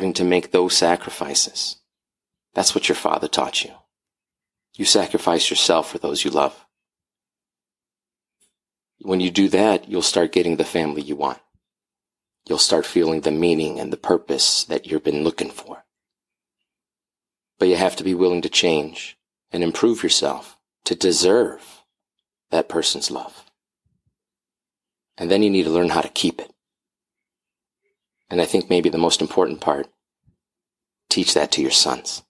having to make those sacrifices. That's what your father taught you. You sacrifice yourself for those you love. When you do that, you'll start getting the family you want. You'll start feeling the meaning and the purpose that you've been looking for. But you have to be willing to change and improve yourself to deserve that person's love. And then you need to learn how to keep it. And I think maybe the most important part, teach that to your sons.